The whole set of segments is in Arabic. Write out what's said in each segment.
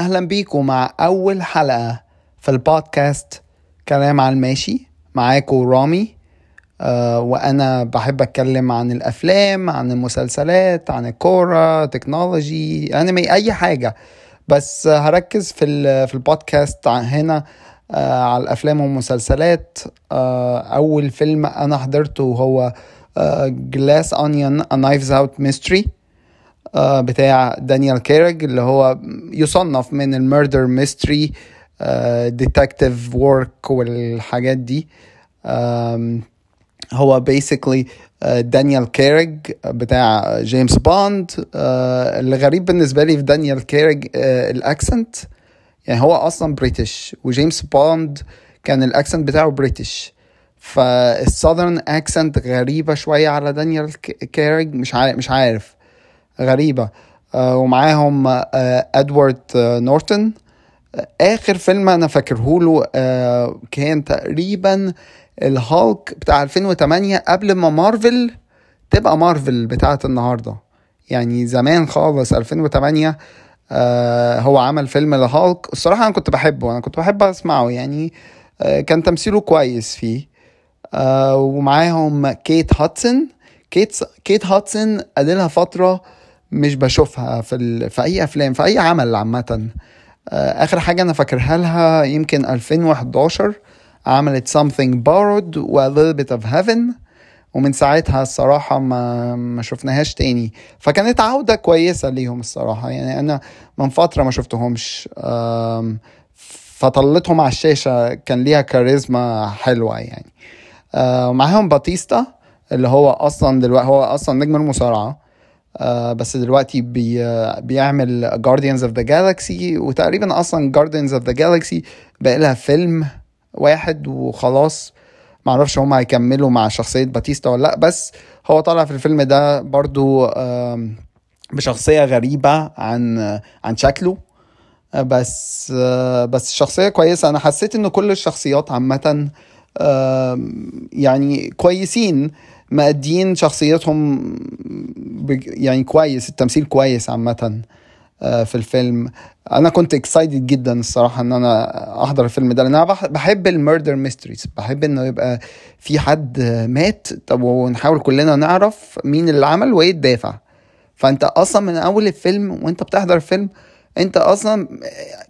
أهلا بيكم مع أول حلقة في البودكاست كلام على الماشي معاكم رامي آه وأنا بحب أتكلم عن الأفلام عن المسلسلات عن الكورة technology أنمي أي حاجة. بس هركز في في البودكاست هنا آه على الأفلام والمسلسلات. آه أول فيلم أنا حضرته هو Glass Onion A Knives Out Mystery. بتاع دانيال كيرج اللي هو يصنف من ال murder mystery detective work والحاجات دي. هو basically دانيال كيرج بتاع جيمس بوند. آه، اللي غريب بالنسبة لي في دانيال كيرج آه، ال accent. يعني هو أصلا British وجيمس بوند كان ال accent بتاعه British فال southern accent غريبة شوية على دانيال كيرج مش عارف مش عارف. غريبة. آه، ومعاهم آه، إدوارد آه، نورتون آه، آخر فيلم أنا فاكره له كان تقريبا الهالك بتاع 2008 قبل ما مارفل تبقى مارفل بتاعت النهارده. يعني زمان خالص 2008 آه هو عمل فيلم الهالك الصراحة أنا كنت بحبه أنا كنت بحب أسمعه يعني كان تمثيله كويس فيه. ومعاهم كيت هادسون. كيت كيت هادسون اديلها فترة مش بشوفها في ال... في أي أفلام في أي عمل عامة. آه آخر حاجة أنا فاكرها لها يمكن 2011 عملت something borrowed و a little bit of heaven ومن ساعتها الصراحة ما ما شفناهاش تاني. فكانت عودة كويسة ليهم الصراحة. يعني أنا من فترة ما شفتهمش. فطلتهم على الشاشة كان ليها كاريزما حلوة يعني. آه، معاهم باتيستا اللي هو أصلا دلوقتي هو أصلا نجم المصارعة. آه، بس دلوقتي بي آه، بيعمل Guardians of the Galaxy وتقريبا أصلا Guardians of the Galaxy بقى لها فيلم واحد وخلاص. معرفش هما هيكملوا مع شخصية باتيستا ولا لأ بس هو طالع في الفيلم ده برضو بشخصية غريبة عن عن شكله. بس بس الشخصية كويسة. أنا حسيت إن كل الشخصيات عامة يعني كويسين. مأدين شخصيتهم يعني كويس التمثيل كويس عامة آه، في الفيلم. أنا كنت excited جدا الصراحة إن أنا أحضر الفيلم ده لأن أنا بح- بحب ال murder mysteries بحب إنه يبقى في حد مات طب ونحاول كلنا نعرف مين اللي عمل وإيه الدافع. فأنت أصلا من أول الفيلم وأنت بتحضر الفيلم أنت أصلا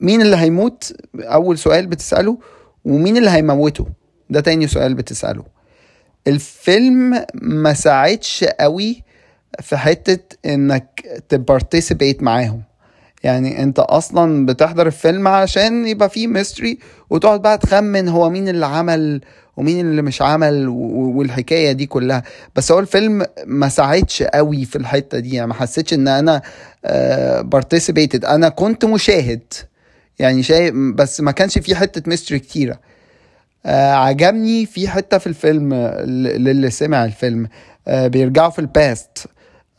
مين اللي هيموت؟ أول سؤال بتسأله ومين اللي هيموته؟ ده تاني سؤال بتسأله. الفيلم ما ساعدش قوي في حتة إنك تبارتيسيبيت معاهم. يعني أنت أصلا بتحضر الفيلم عشان يبقى فيه ميستري وتقعد بقى تخمن هو مين اللي عمل ومين اللي مش عمل و- و- والحكاية دي كلها. بس هو الفيلم ما ساعدش قوي في الحتة دي. يعني ما حسيتش إن أنا participated أنا كنت مشاهد. يعني شايف بس ما كانش في حتة mystery كتيرة. آه عجبني في حتة في الفيلم آه، للي سمع الفيلم آه بيرجعوا في ال past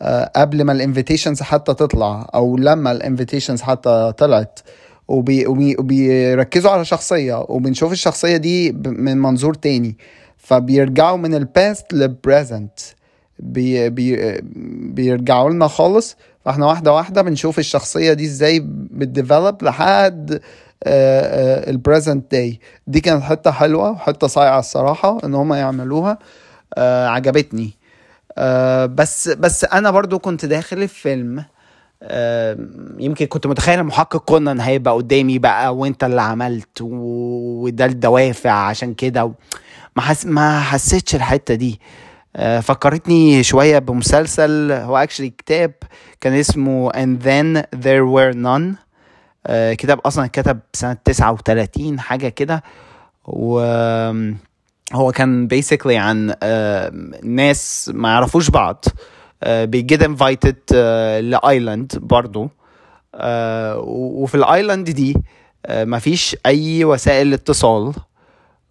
آه قبل ما ال invitations حتى تطلع أو لما ال invitations حتى طلعت وبي وبي وبيركزوا على شخصية وبنشوف الشخصية دي من منظور تاني. فبيرجعوا من ال past لل present بي بي بيرجعوا لنا خالص فإحنا واحدة واحدة بنشوف الشخصية دي إزاي بت develop لحد ال present day دي كانت حتة حلوة وحتة صايعة الصراحة إن هم يعملوها. آه، عجبتني. آه، بس بس أنا برضو كنت داخل الفيلم آه، يمكن كنت متخيل المحقق كونان هيبقى قدامي بقى وأنت اللي عملت وده الدوافع عشان كده ما حس ما حسيتش الحتة دي. آه، فكرتني شوية بمسلسل هو actually كتاب كان اسمه and then there were none. آه، كتاب أصلا اتكتب سنة 39 حاجة كده. و هو كان basically عن آه، ناس ما يعرفوش بعض. آه، بي get invited ل island برضو. آه، وفي ال island دي آه، مفيش أي وسائل اتصال.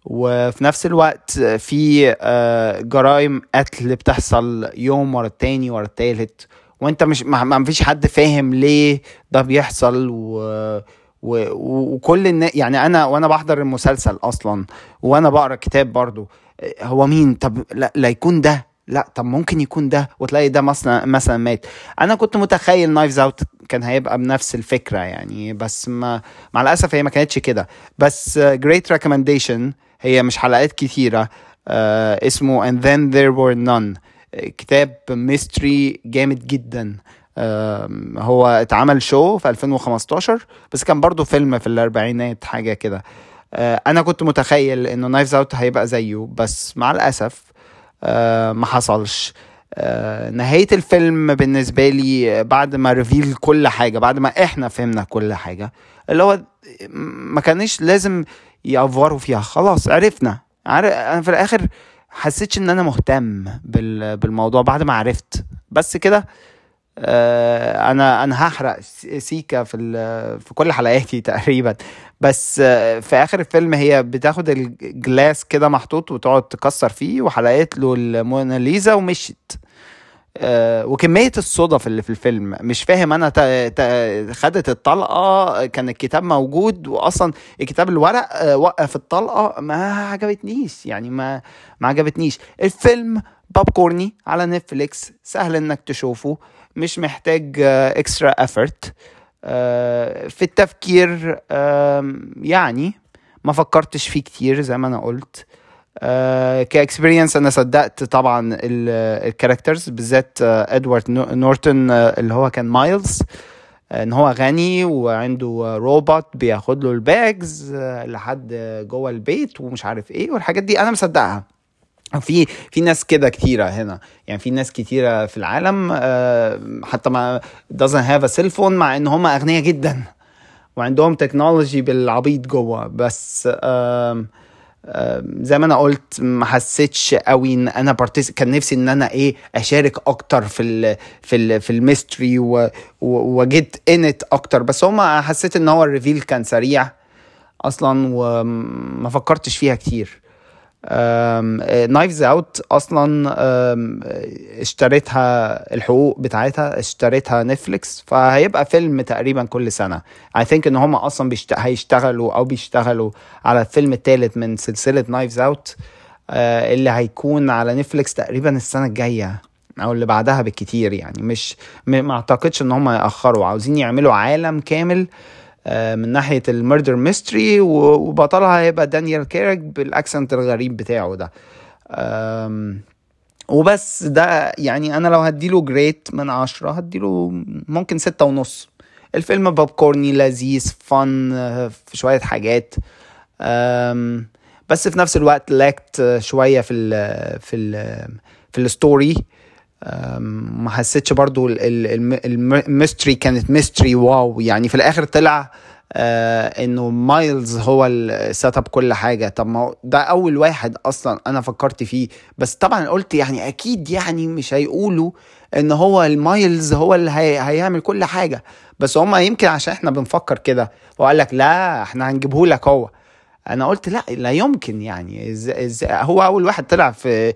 وفي نفس الوقت في آه، جرائم قتل بتحصل يوم ورا التاني ورا التالت. وانت مش ما فيش حد فاهم ليه ده بيحصل و و- وكل الناس يعني أنا وأنا بحضر المسلسل أصلا وأنا بقرأ كتاب برضو آه، هو مين؟ طب لا, لا يكون ده لا طب ممكن يكون ده وتلاقي ده مثلا مثلا مات. أنا كنت متخيل Knives Out كان هيبقى بنفس الفكرة يعني بس ما مع الأسف هي ما كانتش كده. بس great recommendation هي مش حلقات كتيرة uh, اسمه and then there were none. كتاب mystery جامد جدا. هو اتعمل show في 2015 بس كان برضو فيلم في الأربعينات حاجة كده. أنا كنت متخيل إنه Knives Out هيبقى زيه بس مع الأسف ما حصلش. نهاية الفيلم بالنسبة لي بعد ما reveal كل حاجة بعد ما إحنا فهمنا كل حاجة اللي هو ما كانش لازم يأفوروا فيها. خلاص عرفنا. عارف أنا في الآخر حسيتش إن أنا مهتم بالموضوع بعد ما عرفت. بس كده آه أنا أنا هحرق سيكا في في كل حلقاتي تقريبا. بس آه في آخر الفيلم هي بتاخد ال glass كده محطوط وتقعد تكسر فيه وحرقت له الموناليزا ومشيت. آه وكمية الصدف اللي في الفيلم. مش فاهم أنا خدت الطلقة كان الكتاب موجود واصلا الكتاب الورق آه وقف الطلقة ما عجبتنيش يعني ما ما عجبتنيش. الفيلم باب كورني على Netflix سهل إنك تشوفه مش محتاج extra effort في التفكير يعني ما فكرتش فيه كتير زي ما أنا قلت. ك experience أنا صدقت طبعا ال characters بالذات إدوارد نورتون اللي هو كان مايلز إن هو غني وعنده روبوت بياخد له ال bags لحد جوه البيت ومش عارف إيه والحاجات دي. أنا مصدقها. في في ناس كده كتيرة هنا. يعني في ناس كتيرة في العالم حتى ما doesn't have a cell phone مع إن هم أغنياء جدا. وعندهم technology بالعبيط جوه. بس زي ما أنا قلت ما حسيتش قوي إن أنا participate كان نفسي إن أنا إيه أشارك أكتر في ال في ال في ال mystery و get in أكتر. بس هما حسيت إن هو ال reveal كان سريع أصلا وما فكرتش فيها كتير. Knives Out أصلا اشتريتها الحقوق بتاعتها اشتريتها Netflix فهيبقى فيلم تقريبا كل سنة. I think إن هم أصلا بيشت... هيشتغلوا أو بيشتغلوا على الفيلم الثالث من سلسلة Knives Out اللي هيكون على Netflix تقريبا السنة الجاية أو اللي بعدها بالكتير يعني. مش ما أعتقدش إن هم يأخروا. عاوزين يعملوا عالم كامل من ناحية ال murder mystery وبطلها هيبقى دانيال كريج بال accent الغريب بتاعه ده. وبس ده يعني أنا لو هديله grade من عشرة هديله ممكن ستة ونص. الفيلم بوب كورني لذيذ fun في شوية حاجات. بس في نفس الوقت lacked شوية في ال في ال في ال story ما حسيتش برضو ال mystery كانت mystery wow يعني في الآخر طلع آه إنه مايلز هو اللي set up كل حاجة. طب ما ده أول واحد أصلا أنا فكرت فيه. بس طبعا قلت يعني أكيد يعني مش هيقولوا إن هو المايلز هو اللي هي هيعمل كل حاجة. بس هما يمكن عشان إحنا بنفكر كده. وقال لك لا إحنا هنجيبه لك هو. أنا قلت لا لا يمكن يعني. إزاي إز... هو أول واحد طلع في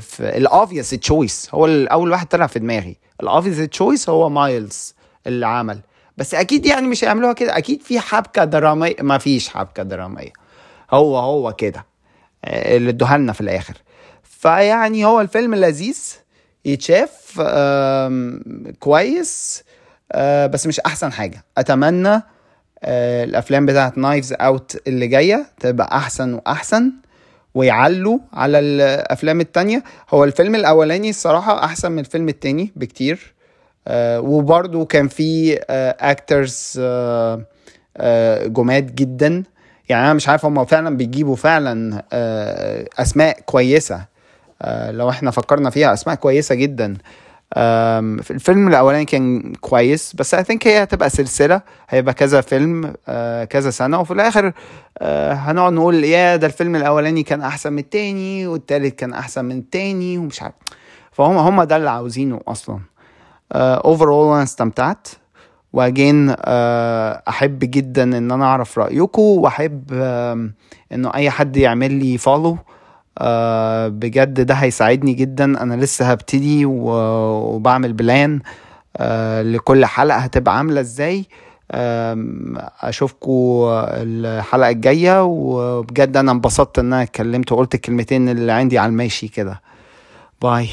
في ال obvious choice هو أول واحد طلع في دماغي. ال obvious choice هو مايلز اللي عمل بس أكيد يعني مش هيعملوها كده. أكيد في حبكة درامية. ما فيش حبكة درامية. هو هو كده. اللي ادوها لنا في الآخر. فيعني هو الفيلم لذيذ. يتشاف كويس. بس مش أحسن حاجة. أتمنى الأفلام بتاعت Knives Out اللي جاية تبقى أحسن وأحسن ويعلوا على الأفلام التانية. هو الفيلم الأولاني الصراحة أحسن من الفيلم التاني بكتير. آه وبرضو كان في actors آه آه جامدة جدا. يعني أنا مش عارف هم فعلا بيجيبوا فعلا أسماء كويسة. لو إحنا فكرنا فيها أسماء كويسة جدا. الفيلم الأولاني كان كويس بس I think هي هتبقى سلسلة هيبقى كذا فيلم كذا سنة وفي الآخر هنقعد نقول يا ده الفيلم الأولاني كان أحسن من التاني والتالت كان أحسن من التاني ومش عارف. فهم هم ده اللي عاوزينه أصلا. overall أنا استمتعت و again أحب جدا إن أنا أعرف رايكم وأحب إنه أي حد يعمل لي follow Uh, بجد ده هيساعدني جدا. أنا لسه هبتدي وبعمل plan uh, لكل حلقة هتبقى عاملة إزاي. اشوفكم الحلقة الجاية. وبجد أنا انبسطت إن أنا اتكلمت وقلت الكلمتين اللي عندي على الماشي كده. bye.